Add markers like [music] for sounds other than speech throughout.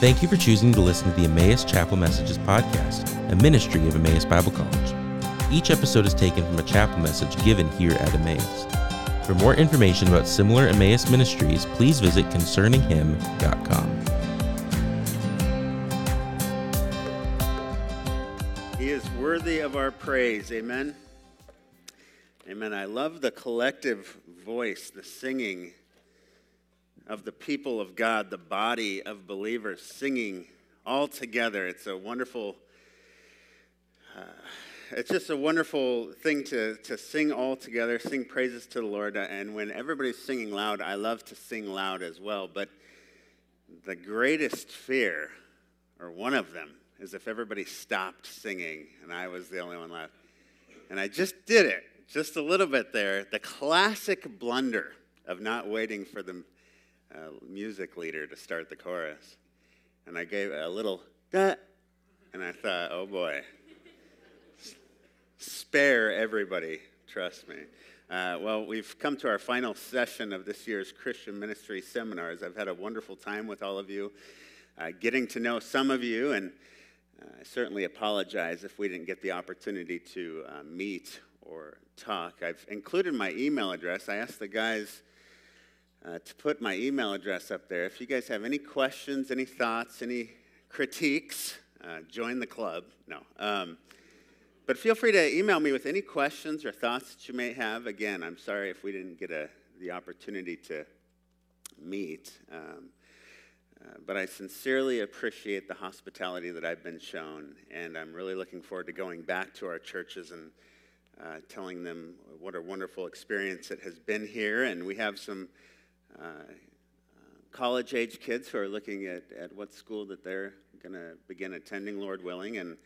Thank you for choosing to listen to the Emmaus Chapel Messages podcast, a ministry of Emmaus Bible College. Each episode is taken from a chapel message given here at Emmaus. For more information about similar Emmaus ministries, please visit concerninghim.com. He is worthy of our praise. Amen. Amen. I love the collective voice, the singing of the people of God, the body of believers singing all together. It's a wonderful, uh, it's just a wonderful thing to, to sing all together, sing praises to the Lord. And when everybody's singing loud, I love to sing loud as well. But the greatest fear, or one of them, is if everybody stopped singing and I was the only one left. And I just did it, just a little bit there. The classic blunder of not waiting for the uh, music leader to start the chorus. And I gave a little, da, and I thought, oh boy, spare everybody, trust me. Uh, well, we've come to our final session of this year's Christian Ministry Seminars. I've had a wonderful time with all of you, uh, getting to know some of you, and uh, I certainly apologize if we didn't get the opportunity to uh, meet or talk. I've included my email address. I asked the guys uh, to put my email address up there. If you guys have any questions, any thoughts, any critiques, uh, join the club. No. Um, but feel free to email me with any questions or thoughts that you may have. Again, I'm sorry if we didn't get a, the opportunity to meet. Um, uh, but I sincerely appreciate the hospitality that I've been shown, and I'm really looking forward to going back to our churches and uh, telling them what a wonderful experience it has been here. And we have some college age kids who are looking at, at what school that they're going to begin attending, Lord willing, and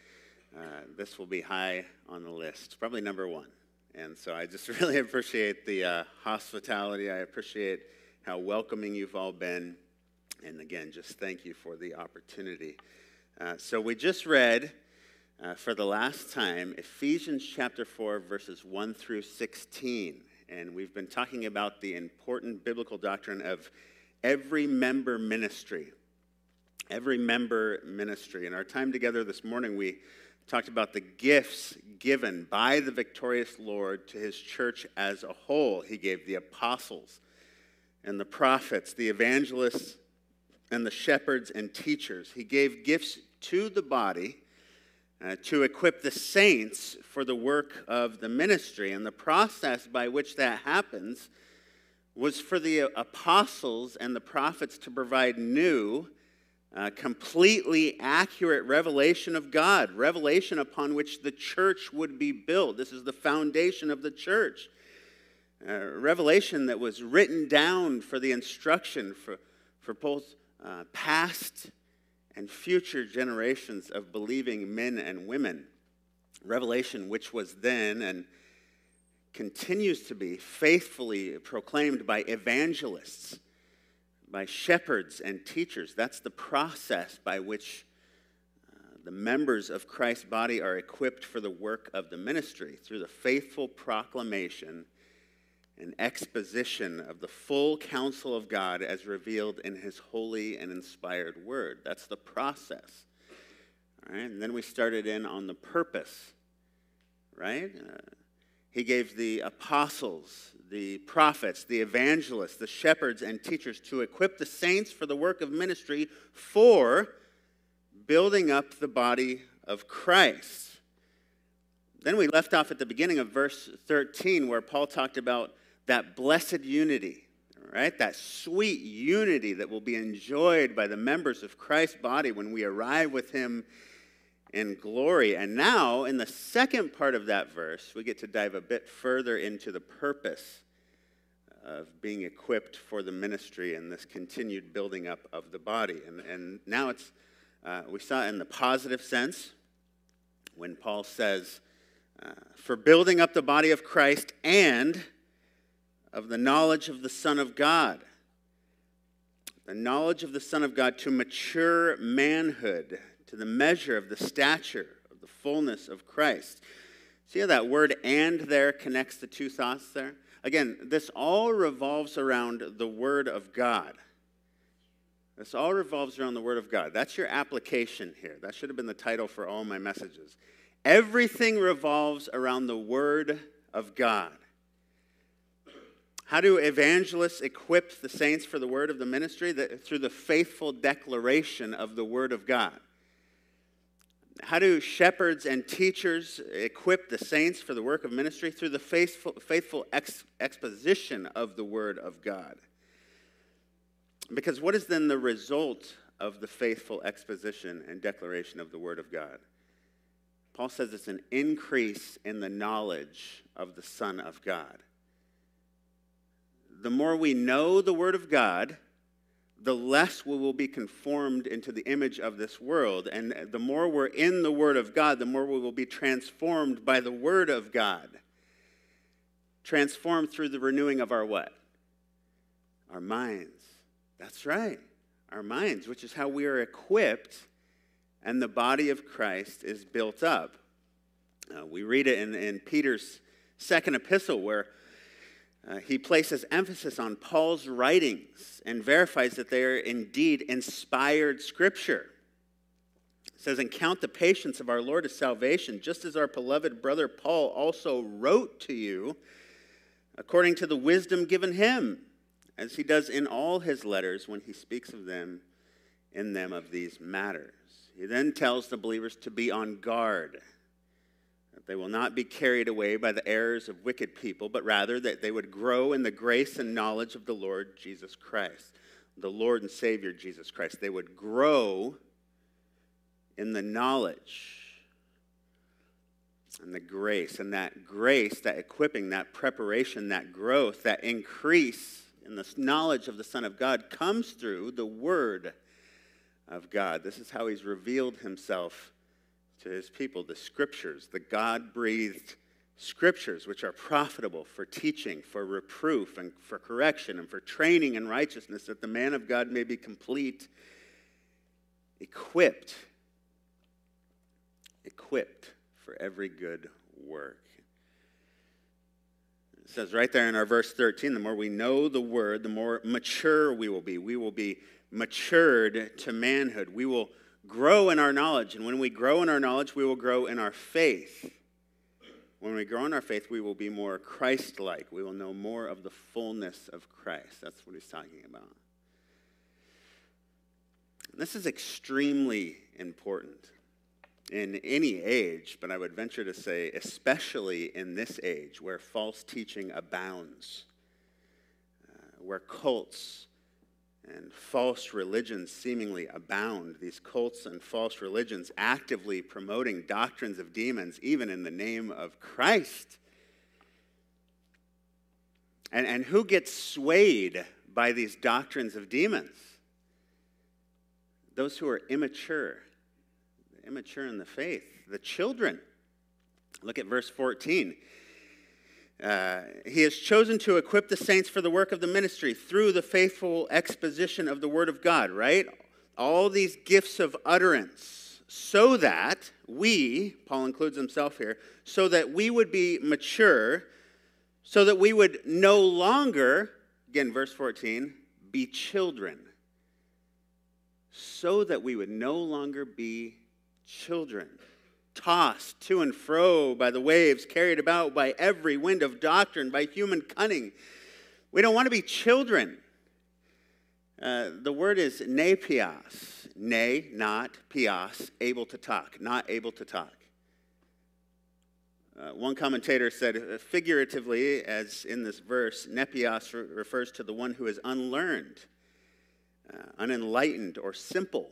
uh, this will be high on the list, probably number one. And so I just [laughs] really appreciate the uh, hospitality. I appreciate how welcoming you've all been. And again, just thank you for the opportunity. Uh, so we just read uh, for the last time Ephesians chapter 4, verses 1 through 16 and we've been talking about the important biblical doctrine of every member ministry. Every member ministry. In our time together this morning, we talked about the gifts given by the victorious Lord to his church as a whole. He gave the apostles and the prophets, the evangelists, and the shepherds and teachers. He gave gifts to the body uh, to equip the saints for the work of the ministry. And the process by which that happens was for the apostles and the prophets to provide new, uh, completely accurate revelation of God, revelation upon which the church would be built. This is the foundation of the church. Uh, revelation that was written down for the instruction for, for both uh, past and future generations of believing men and women. Revelation, which was then and continues to be faithfully proclaimed by evangelists, by shepherds and teachers. That's the process by which uh, the members of Christ's body are equipped for the work of the ministry through the faithful proclamation an exposition of the full counsel of God as revealed in his holy and inspired word. That's the process. All right? And then we started in on the purpose, right? Uh, he gave the apostles, the prophets, the evangelists, the shepherds, and teachers to equip the saints for the work of ministry for building up the body of Christ. Then we left off at the beginning of verse 13 where Paul talked about that blessed unity, right? That sweet unity that will be enjoyed by the members of Christ's body when we arrive with him in glory. And now, in the second part of that verse, we get to dive a bit further into the purpose of being equipped for the ministry and this continued building up of the body. And, and now it's, uh, we saw in the positive sense when Paul says, uh, for building up the body of Christ and of the knowledge of the Son of God. The knowledge of the Son of God to mature manhood, to the measure of the stature of the fullness of Christ. See how that word and there connects the two thoughts there? Again, this all revolves around the Word of God. This all revolves around the Word of God. That's your application here. That should have been the title for all my messages. Everything revolves around the Word of God. How do evangelists equip the saints for the word of the ministry? through the faithful declaration of the Word of God. How do shepherds and teachers equip the saints for the work of ministry? Through the faithful, faithful ex, exposition of the Word of God. Because what is then the result of the faithful exposition and declaration of the Word of God? Paul says it's an increase in the knowledge of the Son of God. The more we know the Word of God, the less we will be conformed into the image of this world. And the more we're in the Word of God, the more we will be transformed by the Word of God. Transformed through the renewing of our what? Our minds. That's right, our minds, which is how we are equipped and the body of Christ is built up. Uh, we read it in, in Peter's second epistle where uh, he places emphasis on Paul's writings and verifies that they are indeed inspired scripture. It says, And count the patience of our Lord as salvation, just as our beloved brother Paul also wrote to you, according to the wisdom given him, as he does in all his letters when he speaks of them in them of these matters. He then tells the believers to be on guard they will not be carried away by the errors of wicked people, but rather that they would grow in the grace and knowledge of the Lord Jesus Christ, the Lord and Savior Jesus Christ. They would grow in the knowledge and the grace. And that grace, that equipping, that preparation, that growth, that increase in the knowledge of the Son of God comes through the Word of God. This is how He's revealed Himself to his people the scriptures, the God breathed scriptures, which are profitable for teaching, for reproof, and for correction, and for training in righteousness, that the man of God may be complete, equipped, equipped for every good work. It says right there in our verse 13 the more we know the word, the more mature we will be. We will be matured to manhood. We will grow in our knowledge. And when we grow in our knowledge, we will grow in our faith. When we grow in our faith, we will be more Christ like. We will know more of the fullness of Christ. That's what he's talking about. This is extremely important in any age, but I would venture to say, especially in this age where false teaching abounds, uh, where cults and false religions seemingly abound. These cults and false religions actively promoting doctrines of demons, even in the name of Christ. And, and who gets swayed by these doctrines of demons? Those who are immature, immature in the faith, the children. Look at verse 14. Uh, he has chosen to equip the saints for the work of the ministry through the faithful exposition of the Word of God, right? All these gifts of utterance, so that we, Paul includes himself here, so that we would be mature, so that we would no longer, again, verse 14, be children. So that we would no longer be children tossed to and fro by the waves, carried about by every wind of doctrine, by human cunning. We don't want to be children. Uh, the word is nepios, ne, not, pios, able to talk, not able to talk. Uh, one commentator said, uh, figuratively, as in this verse, nepios re- refers to the one who is unlearned, uh, unenlightened, or simple.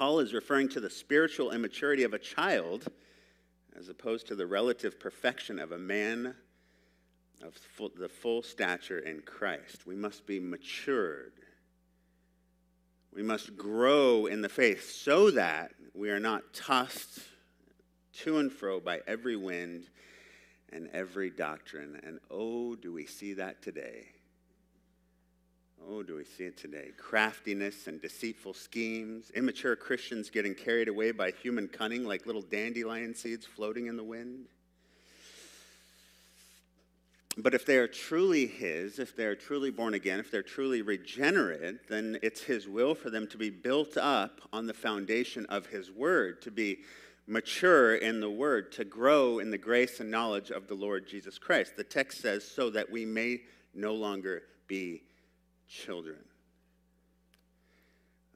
Paul is referring to the spiritual immaturity of a child as opposed to the relative perfection of a man of full, the full stature in Christ. We must be matured. We must grow in the faith so that we are not tossed to and fro by every wind and every doctrine. And oh, do we see that today? Oh, do we see it today? Craftiness and deceitful schemes, immature Christians getting carried away by human cunning like little dandelion seeds floating in the wind. But if they are truly His, if they are truly born again, if they're truly regenerate, then it's His will for them to be built up on the foundation of His Word, to be mature in the Word, to grow in the grace and knowledge of the Lord Jesus Christ. The text says, so that we may no longer be children.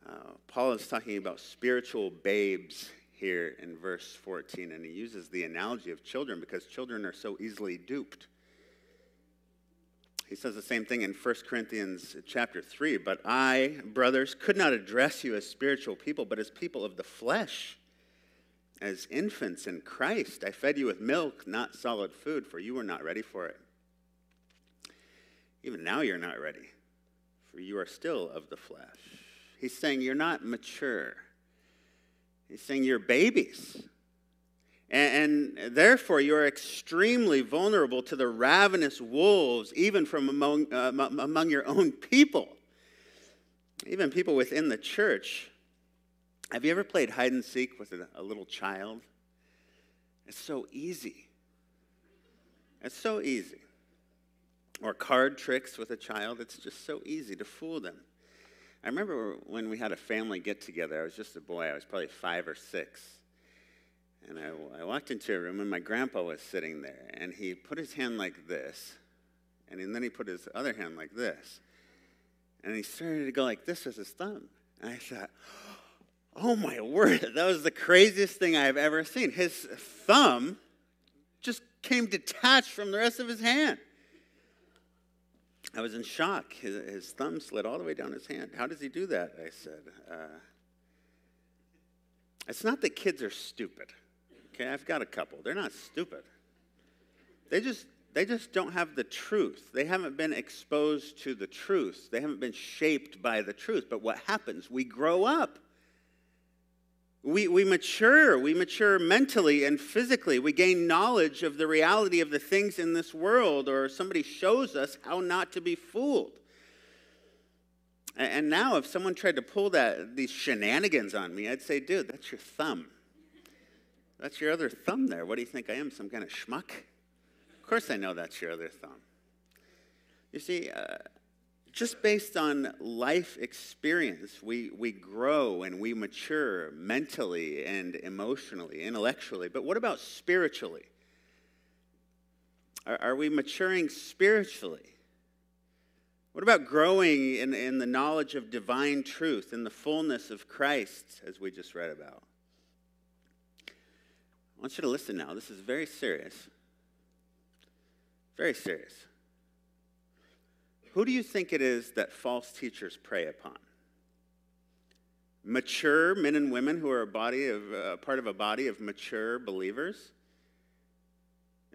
Uh, Paul is talking about spiritual babes here in verse 14, and he uses the analogy of children because children are so easily duped. He says the same thing in 1 Corinthians chapter 3. But I, brothers, could not address you as spiritual people, but as people of the flesh, as infants in Christ. I fed you with milk, not solid food, for you were not ready for it. Even now you're not ready, for you are still of the flesh. He's saying you're not mature. He's saying you're babies. And, and, therefore, you are extremely vulnerable to the ravenous wolves, even from among, uh, among your own people, even people within the church. Have you ever played hide and seek with a, a little child? It's so easy. It's so easy. Or card tricks with a child, it's just so easy to fool them. I remember when we had a family get together, I was just a boy, I was probably five or six. And I, I walked into a room, and my grandpa was sitting there, and he put his hand like this, and then he put his other hand like this. And he started to go like this with his thumb. And I thought, oh my word, [laughs] that was the craziest thing I've ever seen. His thumb just came detached from the rest of his hand. I was in shock. His, his, thumb slid all the way down his hand. How does he do that? I said. Uh, it's not that kids are stupid. Okay, I've got a couple. They're not stupid. They just they just don't have the truth. They haven't been exposed to the truth. They haven't been shaped by the truth. But what happens? We grow up. We, we mature. We mature mentally and physically. We gain knowledge of the reality of the things in this world, or somebody shows us how not to be fooled. And now, if someone tried to pull that, these shenanigans on me, I'd say, dude, that's your thumb. That's your other thumb there. What do you think I am, some kind of schmuck? Of course, I know that's your other thumb. You see, uh, just based on life experience, we, we grow and we mature mentally and emotionally, intellectually. But what about spiritually? Are, are we maturing spiritually? What about growing in, in the knowledge of divine truth, in the fullness of Christ, as we just read about? I want you to listen now. This is very serious. Very serious. Who do you think it is that false teachers prey upon? Mature men and women who are a body of uh, part of a body of mature believers?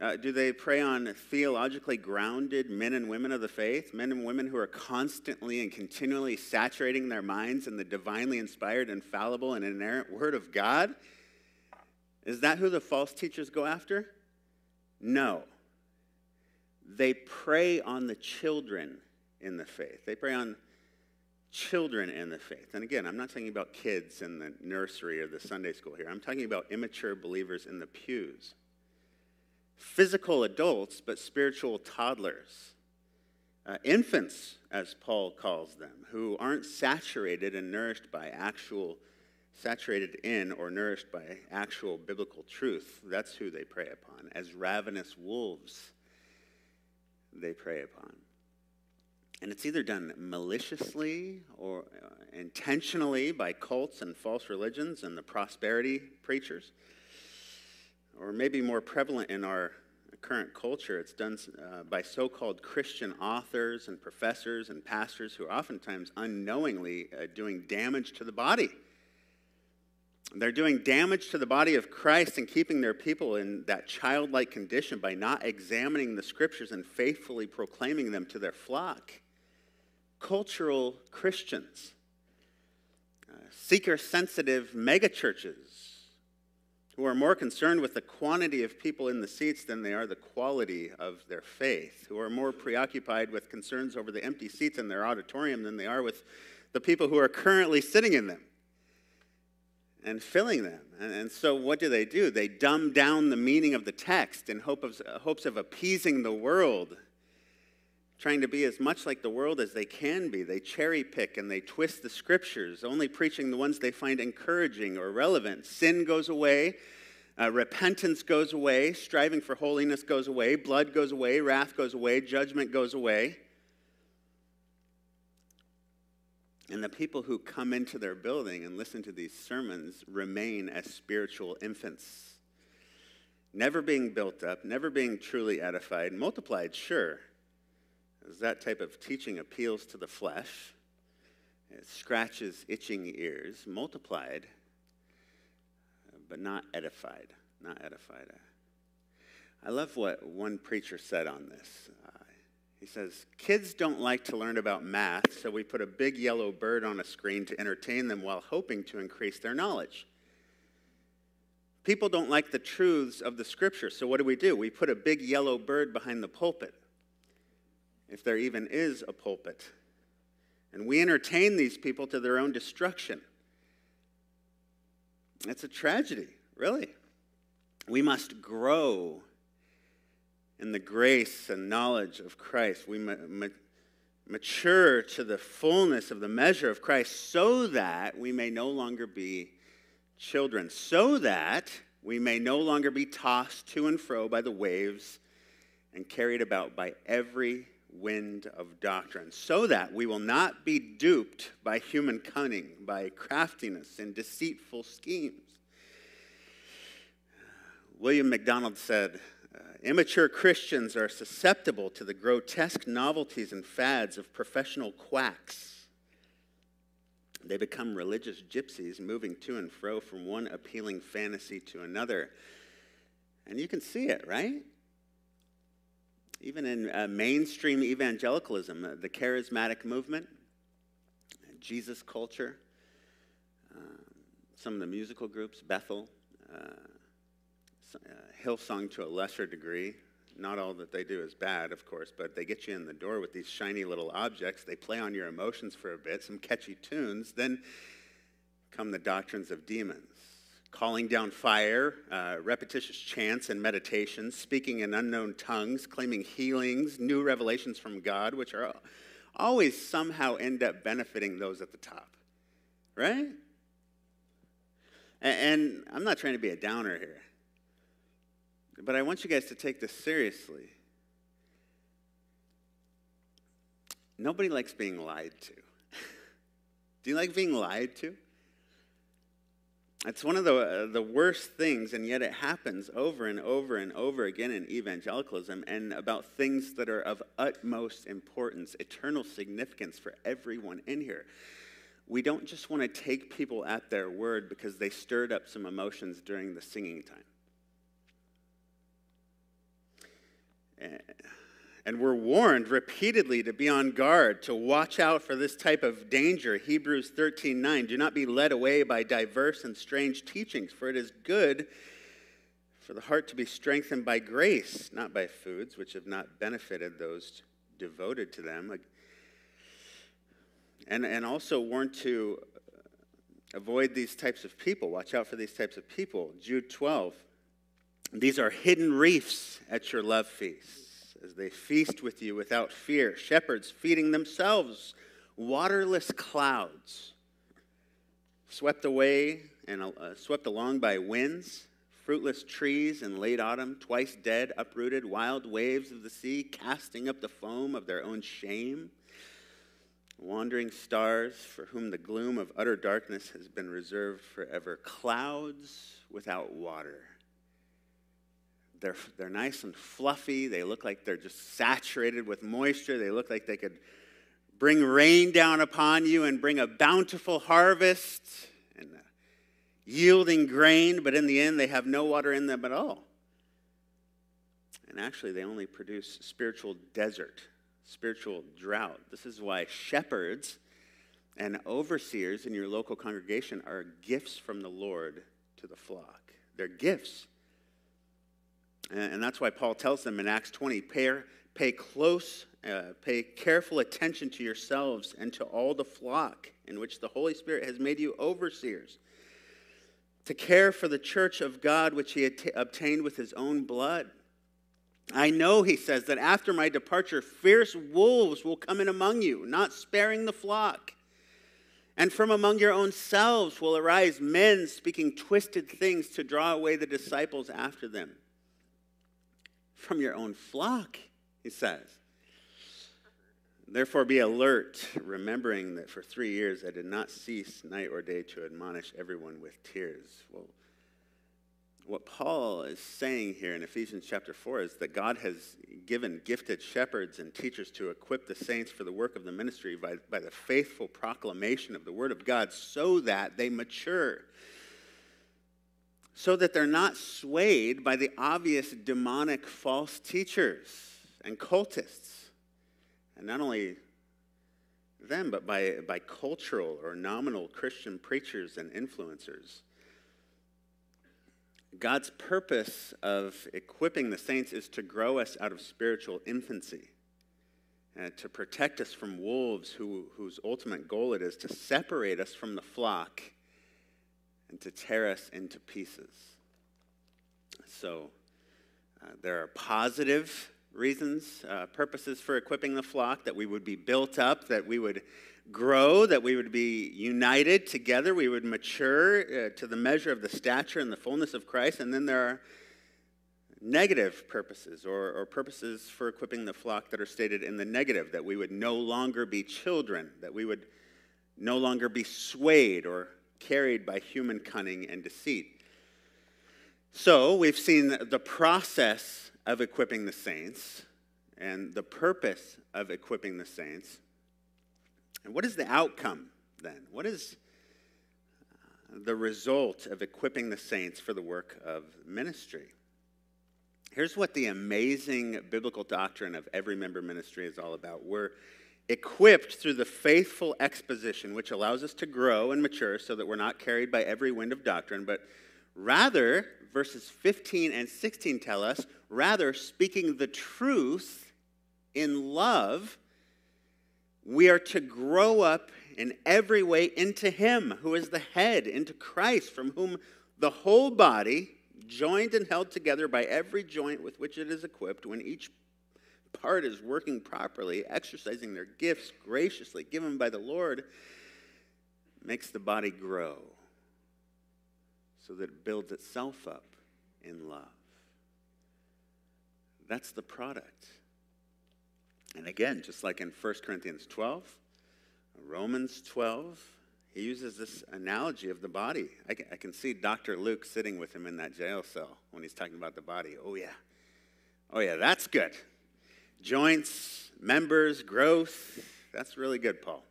Uh, do they prey on theologically grounded men and women of the faith, men and women who are constantly and continually saturating their minds in the divinely inspired, infallible, and inerrant Word of God? Is that who the false teachers go after? No. They prey on the children in the faith. They prey on children in the faith. And again, I'm not talking about kids in the nursery or the Sunday school here. I'm talking about immature believers in the pews. Physical adults, but spiritual toddlers. Uh, infants, as Paul calls them, who aren't saturated and nourished by actual, saturated in or nourished by actual biblical truth. That's who they prey upon. As ravenous wolves, they prey upon. And it's either done maliciously or uh, intentionally by cults and false religions and the prosperity preachers, or maybe more prevalent in our current culture, it's done uh, by so called Christian authors and professors and pastors who are oftentimes unknowingly uh, doing damage to the body. They're doing damage to the body of Christ and keeping their people in that childlike condition by not examining the scriptures and faithfully proclaiming them to their flock cultural Christians, uh, seeker sensitive megachurches who are more concerned with the quantity of people in the seats than they are the quality of their faith, who are more preoccupied with concerns over the empty seats in their auditorium than they are with the people who are currently sitting in them and filling them. And, and, so, what do they do? They dumb down the meaning of the text in hope of, hopes of appeasing the world trying to be as much like the world as they can be. They cherry pick and they twist the scriptures, only preaching the ones they find encouraging or relevant. Sin goes away, uh, repentance goes away, striving for holiness goes away, blood goes away, wrath goes away, judgment goes away. And the people who come into their building and listen to these sermons remain as spiritual infants. Never being built up, never being truly edified, multiplied, sure, that type of teaching appeals to the flesh, it scratches itching ears, multiplied, but not edified. Not edified. I love what one preacher said on this. He says, Kids don't like to learn about math, so we put a big yellow bird on a screen to entertain them while hoping to increase their knowledge. People don't like the truths of the scripture, so what do we do? We put a big yellow bird behind the pulpit if there even is a pulpit. And we entertain these people to their own destruction. It's a tragedy, really. We must grow in the grace and knowledge of Christ. We ma- ma- mature to the fullness of the measure of Christ so that we may no longer be children, so that we may no longer be tossed to and fro by the waves and carried about by every wind of doctrine, so that we will not be duped by human cunning, by craftiness and deceitful schemes. William MacDonald said, uh, Immature Christians are susceptible to the grotesque novelties and fads of professional quacks. They become religious gypsies, moving to and fro from one appealing fantasy to another. And you can see it, right? Even in uh, mainstream evangelicalism, uh, the charismatic movement, Jesus culture, uh, some of the musical groups, Bethel, uh, Hillsong to a lesser degree. Not all that they do is bad, of course, but they get you in the door with these shiny little objects. They play on your emotions for a bit, some catchy tunes. Then come the doctrines of demons calling down fire, uh, repetitious chants and meditations, speaking in unknown tongues, claiming healings, new revelations from God, which are always somehow end up benefiting those at the top. Right? And, and I'm not trying to be a downer here, but I want you guys to take this seriously. Nobody likes being lied to. [laughs] Do you like being lied to? It's one of the, uh, the worst things, and yet it happens over and over and over again in evangelicalism and about things that are of utmost importance, eternal significance for everyone in here. We don't just want to take people at their word because they stirred up some emotions during the singing time. Uh, and we're warned repeatedly to be on guard, to watch out for this type of danger. Hebrews 13 9. Do not be led away by diverse and strange teachings, for it is good for the heart to be strengthened by grace, not by foods which have not benefited those devoted to them. And, and also warned to avoid these types of people. Watch out for these types of people. Jude 12. These are hidden reefs at your love feast as they feast with you without fear, shepherds feeding themselves, waterless clouds, swept away and uh, swept along by winds, fruitless trees in late autumn, twice dead, uprooted, wild waves of the sea, casting up the foam of their own shame. Wandering stars for whom the gloom of utter darkness has been reserved forever. Clouds without water they're, they're nice and fluffy. They look like they're just saturated with moisture. They look like they could bring rain down upon you and bring a bountiful harvest and yielding grain, but in the end, they have no water in them at all. And actually, they only produce spiritual desert, spiritual drought. This is why shepherds and overseers in your local congregation are gifts from the Lord to the flock. They're gifts. And that's why Paul tells them in Acts 20 pay, pay close, uh, pay careful attention to yourselves and to all the flock in which the Holy Spirit has made you overseers, to care for the church of God which he had t- obtained with his own blood. I know, he says, that after my departure, fierce wolves will come in among you, not sparing the flock. And from among your own selves will arise men speaking twisted things to draw away the disciples after them. From your own flock, he says. Therefore, be alert, remembering that for three years I did not cease night or day to admonish everyone with tears. Well, what Paul is saying here in Ephesians chapter 4 is that God has given gifted shepherds and teachers to equip the saints for the work of the ministry by, by the faithful proclamation of the Word of God so that they mature. So that they're not swayed by the obvious demonic false teachers and cultists. And not only them, but by, by cultural or nominal Christian preachers and influencers. God's purpose of equipping the saints is to grow us out of spiritual infancy, and to protect us from wolves who, whose ultimate goal it is to separate us from the flock and to tear us into pieces. So, uh, there are positive reasons, uh, purposes for equipping the flock, that we would be built up, that we would grow, that we would be united together, we would mature uh, to the measure of the stature and the fullness of Christ. And then there are negative purposes or, or purposes for equipping the flock that are stated in the negative, that we would no longer be children, that we would no longer be swayed or carried by human cunning and deceit. So we've seen the process of equipping the saints and the purpose of equipping the saints. And what is the outcome then? What is uh, the result of equipping the saints for the work of ministry? Here's what the amazing biblical doctrine of every member ministry is all about. We're equipped through the faithful exposition, which allows us to grow and mature so that we're not carried by every wind of doctrine, but rather, verses 15 and 16 tell us, rather, speaking the truth in love we are to grow up in every way into Him who is the head, into Christ, from whom the whole body, joined and held together by every joint with which it is equipped, when each part is working properly, exercising their gifts graciously given by the Lord, makes the body grow so that it builds itself up in love. That's the product. And again, just like in 1 Corinthians 12, Romans 12, he uses this analogy of the body. I can, I can, see Dr. Luke sitting with him in that jail cell when he's talking about the body. Oh, yeah. Oh, yeah, that's good. Joints, members, growth. That's really good, Paul.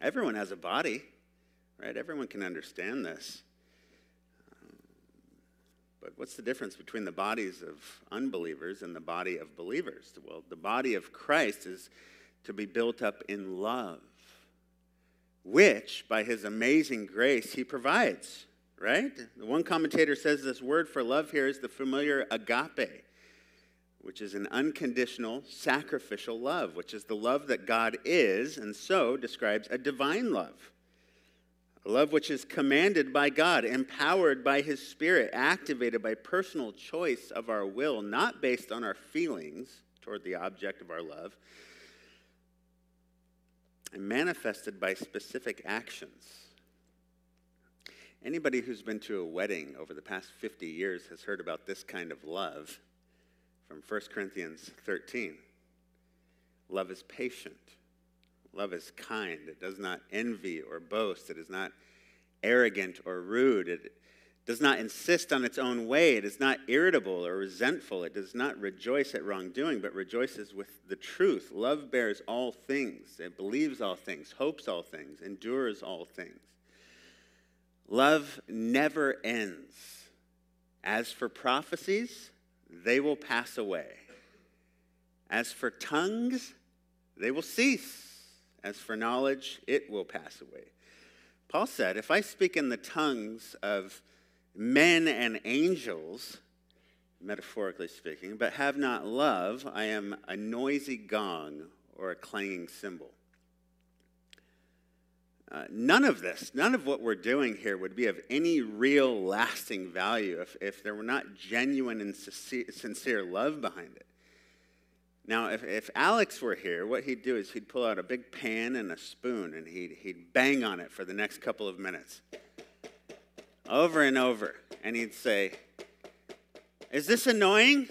Everyone has a body, right? Everyone can understand this. But what's the difference between the bodies of unbelievers and the body of believers? Well, the body of Christ is to be built up in love, which, by his amazing grace, he provides, right? One commentator says this word for love here is the familiar agape, which is an unconditional, sacrificial love, which is the love that God is, and so describes a divine love. A love which is commanded by God, empowered by His Spirit, activated by personal choice of our will, not based on our feelings toward the object of our love, and manifested by specific actions. Anybody who's been to a wedding over the past 50 years has heard about this kind of love from 1 Corinthians 13. Love is patient. Love is kind. It does not envy or boast. It is not arrogant or rude. It does not insist on its own way. It is not irritable or resentful. It does not rejoice at wrongdoing, but rejoices with the truth. Love bears all things. It believes all things, hopes all things, endures all things. Love never ends. As for prophecies, they will pass away. As for tongues, they will cease. As for knowledge, it will pass away. Paul said, If I speak in the tongues of men and angels, metaphorically speaking, but have not love, I am a noisy gong or a clanging cymbal. Uh, none of this, none of what we're doing here would be of any real lasting value if, if there were not genuine and sincere love behind it. Now, if, if Alex were here, what he'd do is he'd pull out a big pan and a spoon and he'd, he'd bang on it for the next couple of minutes, over and over. And he'd say, Is this annoying?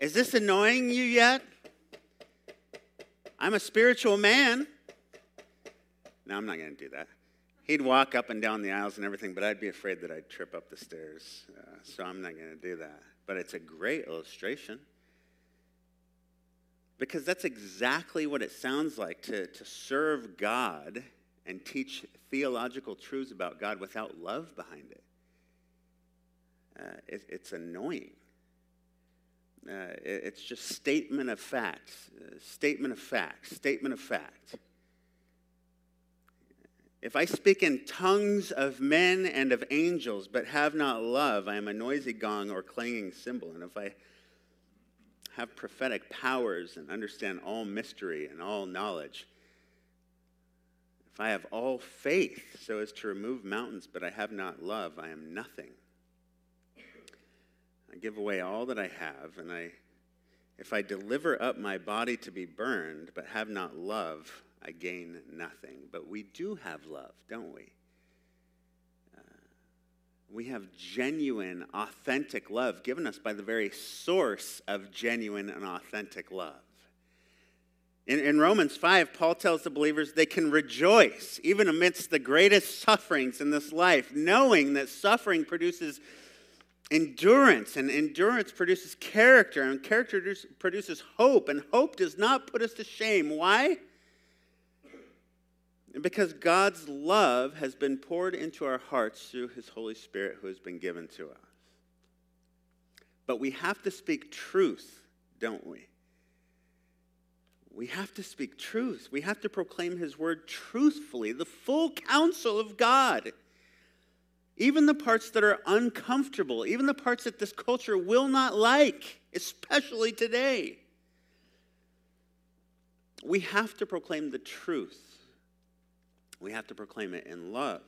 Is this annoying you yet? I'm a spiritual man. No, I'm not going to do that. He'd walk up and down the aisles and everything, but I'd be afraid that I'd trip up the stairs. Uh, so I'm not going to do that. But it's a great illustration. Because that's exactly what it sounds like to, to serve God and teach theological truths about God without love behind it. Uh, it it's annoying. Uh, it, it's just statement of facts, uh, statement of facts, statement of fact. If I speak in tongues of men and of angels, but have not love, I am a noisy gong or clanging cymbal. And if I have prophetic powers and understand all mystery and all knowledge, if I have all faith so as to remove mountains, but I have not love, I am nothing. I give away all that I have, and I, if I deliver up my body to be burned, but have not love, I gain nothing. But we do have love, don't we? Uh, we have genuine, authentic love given us by the very source of genuine and authentic love. In, in, Romans 5, Paul tells the believers they can rejoice even amidst the greatest sufferings in this life, knowing that suffering produces endurance, and endurance produces character, and character produces hope, and hope does not put us to shame. Why? Because God's love has been poured into our hearts through his Holy Spirit who has been given to us. But we have to speak truth, don't we? We have to speak truth. We have to proclaim his word truthfully, the full counsel of God. Even the parts that are uncomfortable, even the parts that this culture will not like, especially today. We have to proclaim the truth we have to proclaim it in love.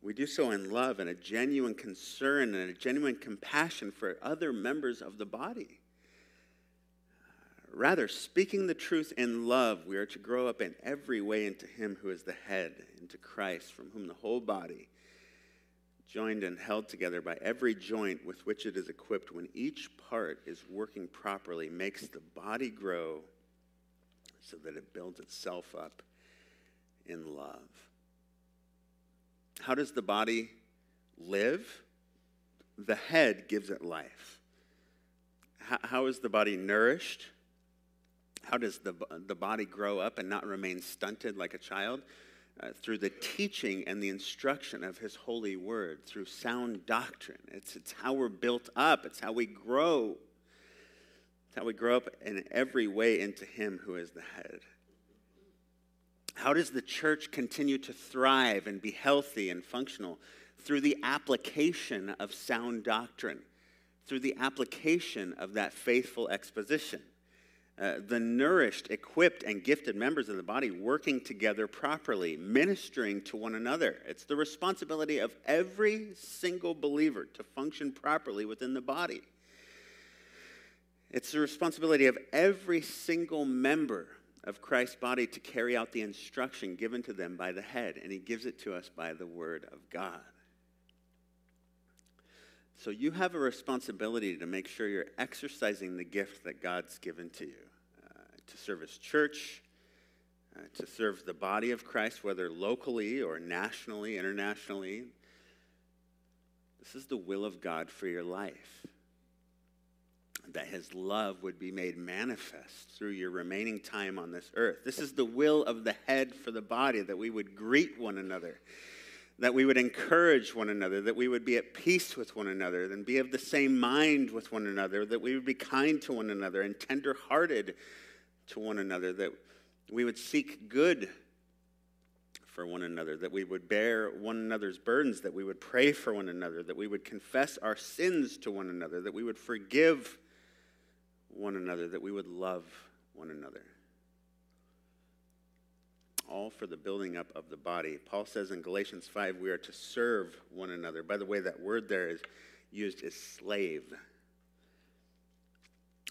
We do so in love and a genuine concern and a genuine compassion for other members of the body. Uh, rather, speaking the truth in love, we are to grow up in every way into Him who is the head, into Christ, from whom the whole body, joined and held together by every joint with which it is equipped, when each part is working properly, makes the body grow so that it builds itself up in love. How does the body live? The head gives it life. How, how is the body nourished? How does the, the body grow up and not remain stunted like a child? Uh, through the teaching and the instruction of his holy word, through sound doctrine. It's, it's how we're built up, it's how we grow. It's how we grow up in every way into him who is the head. How does the church continue to thrive and be healthy and functional? Through the application of sound doctrine, through the application of that faithful exposition. Uh, the nourished, equipped, and gifted members of the body working together properly, ministering to one another. It's the responsibility of every single believer to function properly within the body. It's the responsibility of every single member of Christ's body to carry out the instruction given to them by the head, and he gives it to us by the word of God. So you have a responsibility to make sure you're exercising the gift that God's given to you uh, to serve his church, uh, to serve the body of Christ, whether locally or nationally, internationally. This is the will of God for your life that his love would be made manifest through your remaining time on this earth. This is the will of the head for the body, that we would greet one another, that we would encourage one another, that we would be at peace with one another, and be of the same mind with one another, that we would be kind to one another and tender-hearted to one another, that we would seek good for one another, that we would bear one another's burdens, that we would pray for one another, that we would confess our sins to one another, that we would forgive one another, that we would love one another. All for the building up of the body. Paul says in Galatians 5, we are to serve one another. By the way, that word there is used as slave.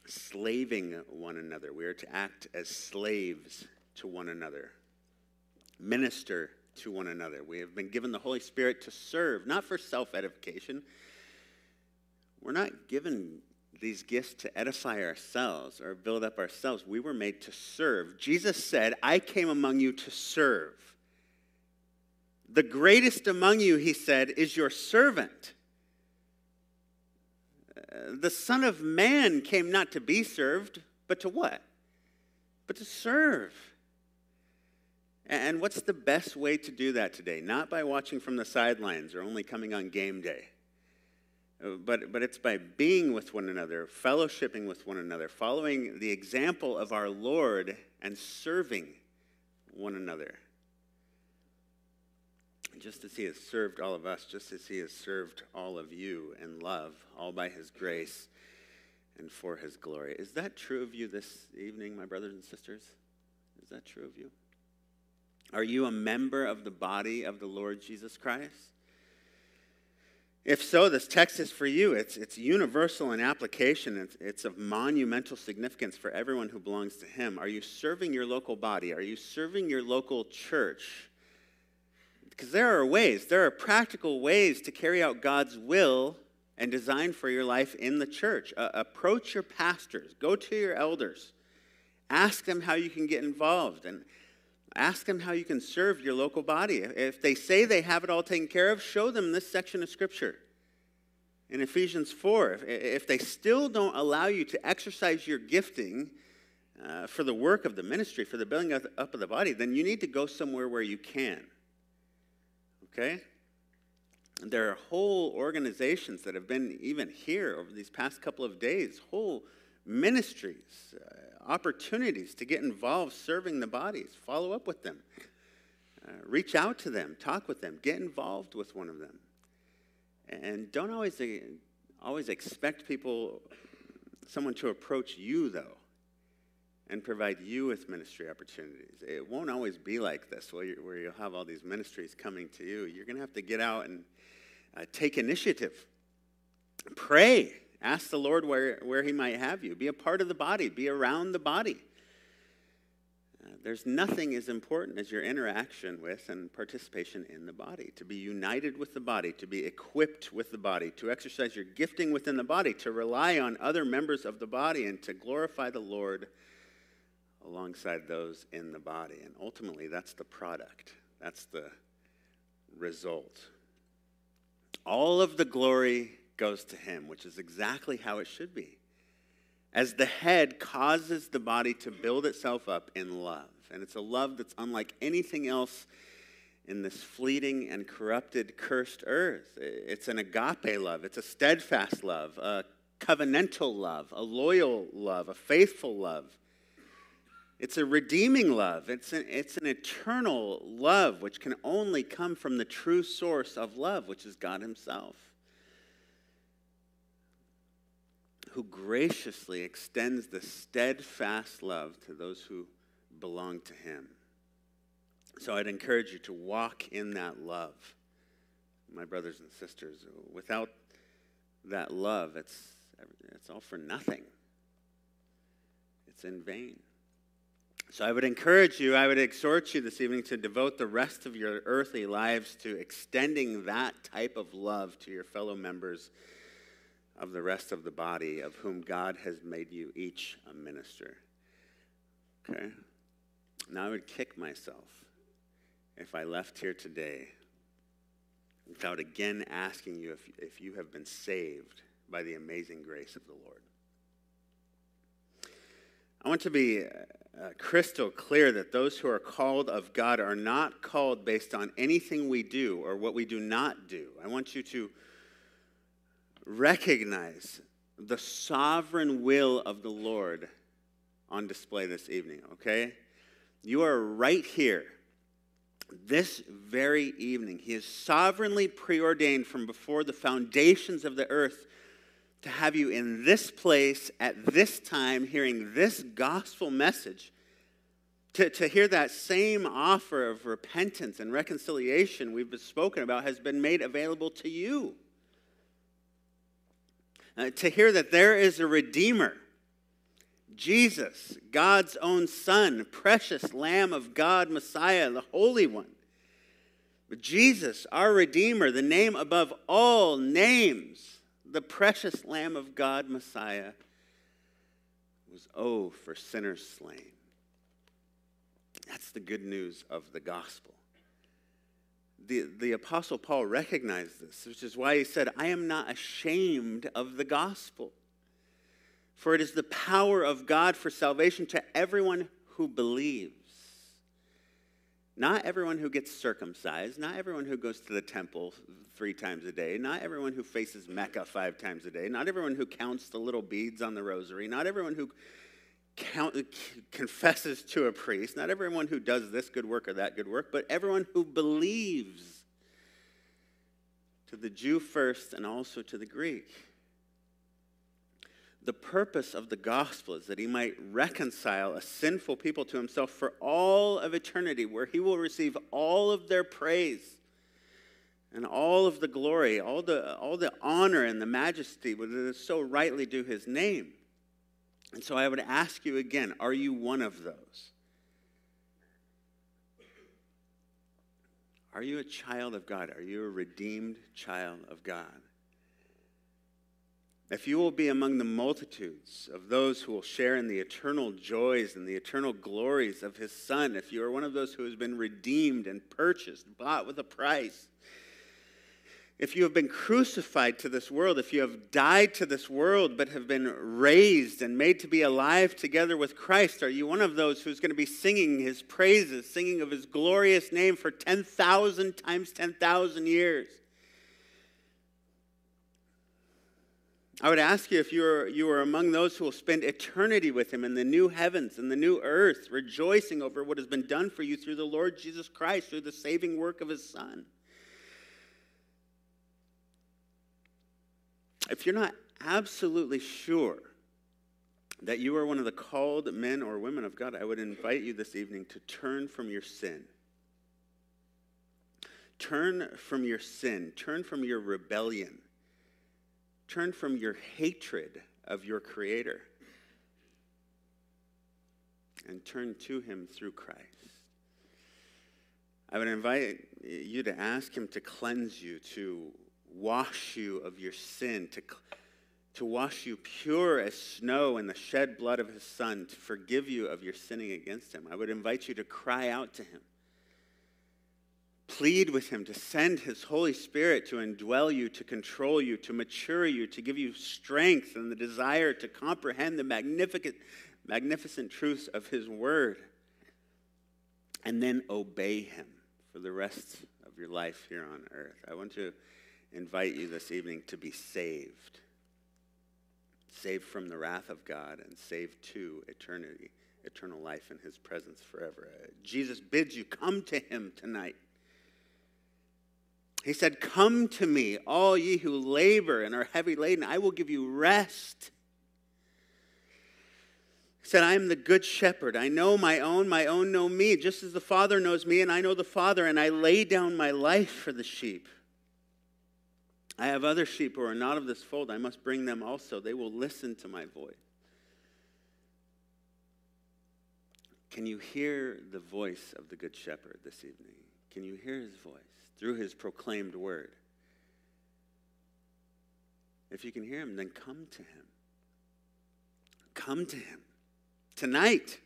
Slaving one another. We are to act as slaves to one another, minister to one another. We have been given the Holy Spirit to serve, not for self edification. We're not given these gifts to edify ourselves or build up ourselves. We were made to serve. Jesus said, I came among you to serve. The greatest among you, he said, is your servant. Uh, the Son of Man came not to be served, but to what? But to serve. And what's the best way to do that today? Not by watching from the sidelines or only coming on game day but, but it's by being with one another, fellowshipping with one another, following the example of our Lord and serving one another. Just as He has served all of us, just as He has served all of you in love, all by His grace and for His glory. Is that true of you this evening, my brothers and sisters? Is that true of you? Are you a member of the body of the Lord Jesus Christ? If so, this text is for you. It's, it's universal in application, it's, it's of monumental significance for everyone who belongs to Him. Are you serving your local body? Are you serving your local church? Because there are ways, there are practical ways to carry out God's will and design for your life in the church. Uh, approach your pastors, go to your elders, ask them how you can get involved. And Ask them how you can serve your local body. If they say they have it all taken care of, show them this section of Scripture. In Ephesians 4, if they still don't allow you to exercise your gifting uh, for the work of the ministry, for the building up of the body, then you need to go somewhere where you can. Okay? There are whole organizations that have been even here over these past couple of days, whole ministries, uh, opportunities to get involved serving the bodies. Follow up with them. Uh, reach out to them. Talk with them. Get involved with one of them. And don't always, uh, always expect people, someone to approach you, though, and provide you with ministry opportunities. It won't always be like this, where, where you'll have all these ministries coming to you. You're going to have to get out and uh, take initiative. Pray Ask the Lord where, where He might have you. Be a part of the body, be around the body. Uh, there's nothing as important as your interaction with and participation in the body. To be united with the body, to be equipped with the body, to exercise your gifting within the body, to rely on other members of the body, and to glorify the Lord alongside those in the body. And ultimately, that's the product, that's the result. All of the glory goes to him, which is exactly how it should be. As the head causes the body to build itself up in love. And it's a love that's unlike anything else in this fleeting and corrupted, cursed earth. It's an agape love, it's a steadfast love, a covenantal love, a loyal love, a faithful love. It's a redeeming love. It's an, it's an eternal love, which can only come from the true source of love, which is God Himself. Who graciously extends the steadfast love to those who belong to him. So I'd encourage you to walk in that love, my brothers and sisters. Without that love, it's, it's all for nothing, it's in vain. So I would encourage you, I would exhort you this evening to devote the rest of your earthly lives to extending that type of love to your fellow members of the rest of the body, of whom God has made you each a minister. Okay? Now I would kick myself if I left here today without again asking you if, if you have been saved by the amazing grace of the Lord. I want to be uh, crystal clear that those who are called of God are not called based on anything we do or what we do not do. I want you to recognize the sovereign will of the Lord on display this evening, okay? You are right here this very evening. He is sovereignly preordained from before the foundations of the earth to have you in this place at this time hearing this gospel message To, to hear that same offer of repentance and reconciliation we've spoken about has been made available to you. Uh, to hear that there is a Redeemer, Jesus, God's own Son, precious Lamb of God, Messiah, the Holy One. Jesus, our Redeemer, the name above all names, the precious Lamb of God, Messiah, was oh for sinners slain. That's the good news of the gospel. The, the Apostle Paul recognized this, which is why he said, I am not ashamed of the gospel. For it is the power of God for salvation to everyone who believes. Not everyone who gets circumcised, not everyone who goes to the temple three times a day, not everyone who faces Mecca five times a day, not everyone who counts the little beads on the rosary, not everyone who count, confesses to a priest, not everyone who does this good work or that good work, but everyone who believes. To the Jew first and also to the Greek. The purpose of the gospel is that he might reconcile a sinful people to himself for all of eternity, where he will receive all of their praise and all of the glory, all the, all the honor and the majesty that is so rightly due his name. And so I would ask you again are you one of those? Are you a child of God? Are you a redeemed child of God? If you will be among the multitudes of those who will share in the eternal joys and the eternal glories of his Son, if you are one of those who has been redeemed and purchased, bought with a price, if you have been crucified to this world, if you have died to this world but have been raised and made to be alive together with Christ, are you one of those who's going to be singing his praises, singing of his glorious name for 10,000 times 10,000 years? I would ask you if you are, you are among those who will spend eternity with him in the new heavens and the new earth, rejoicing over what has been done for you through the Lord Jesus Christ, through the saving work of his Son. If you're not absolutely sure that you are one of the called men or women of God, I would invite you this evening to turn from your sin. Turn from your sin. Turn from your rebellion. Turn from your hatred of your Creator. And turn to Him through Christ. I would invite you to ask Him to cleanse you, to wash you of your sin, to, to wash you pure as snow in the shed blood of his son, to forgive you of your sinning against him. I would invite you to cry out to him. Plead with him to send his Holy Spirit to indwell you, to control you, to mature you, to give you strength and the desire to comprehend the magnificent, magnificent truths of his word. And then obey him for the rest of your life here on earth. I want to invite you this evening to be saved. Saved from the wrath of God and saved to eternity, eternal life in his presence forever. Jesus bids you come to him tonight. He said, Come to me, all ye who labor and are heavy laden, I will give you rest. He said, I am the good shepherd. I know my own, my own know me, just as the Father knows me, and I know the Father, and I lay down my life for the sheep. I have other sheep who are not of this fold. I must bring them also. They will listen to my voice. Can you hear the voice of the Good Shepherd this evening? Can you hear his voice through his proclaimed word? If you can hear him, then come to him. Come to him tonight.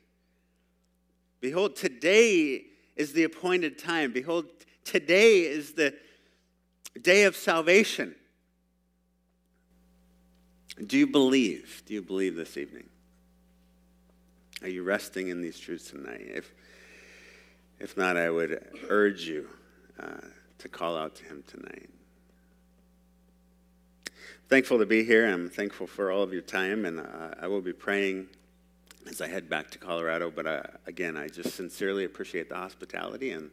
Behold, today is the appointed time. Behold, today is the day of salvation. Do you believe? Do you believe this evening? Are you resting in these truths tonight? If, if not, I would urge you uh, to call out to Him tonight. Thankful to be here. I'm thankful for all of your time, and uh, I will be praying as I head back to Colorado. But uh, again, I just sincerely appreciate the hospitality and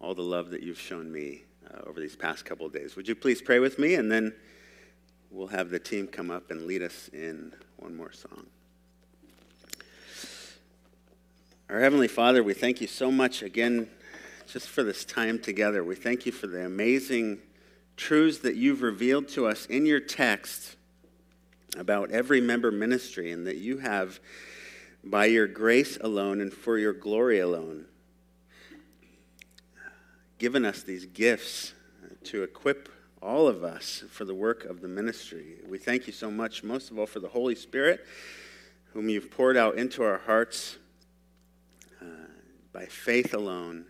all the love that you've shown me uh, over these past couple of days. Would you please pray with me? And then we'll have the team come up and lead us in one more song. Our Heavenly Father, we thank you so much again just for this time together. We thank you for the amazing truths that you've revealed to us in your text about every member ministry and that you have, by your grace alone and for your glory alone, given us these gifts to equip all of us for the work of the ministry. We thank you so much, most of all, for the Holy Spirit, whom you've poured out into our hearts uh, by faith alone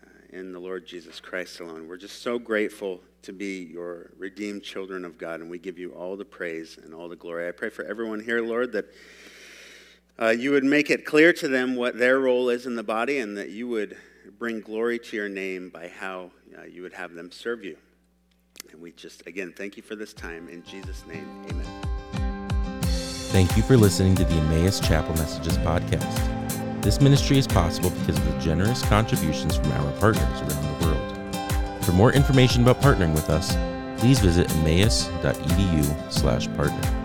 uh, in the Lord Jesus Christ alone. We're just so grateful to be your redeemed children of God, and we give you all the praise and all the glory. I pray for everyone here, Lord, that uh, you would make it clear to them what their role is in the body and that you would bring glory to your name by how uh, you would have them serve you. And we just, again, thank you for this time. In Jesus' name, amen. Thank you for listening to the Emmaus Chapel Messages podcast. This ministry is possible because of the generous contributions from our partners around the world. For more information about partnering with us, please visit emmaus.edu slash partner.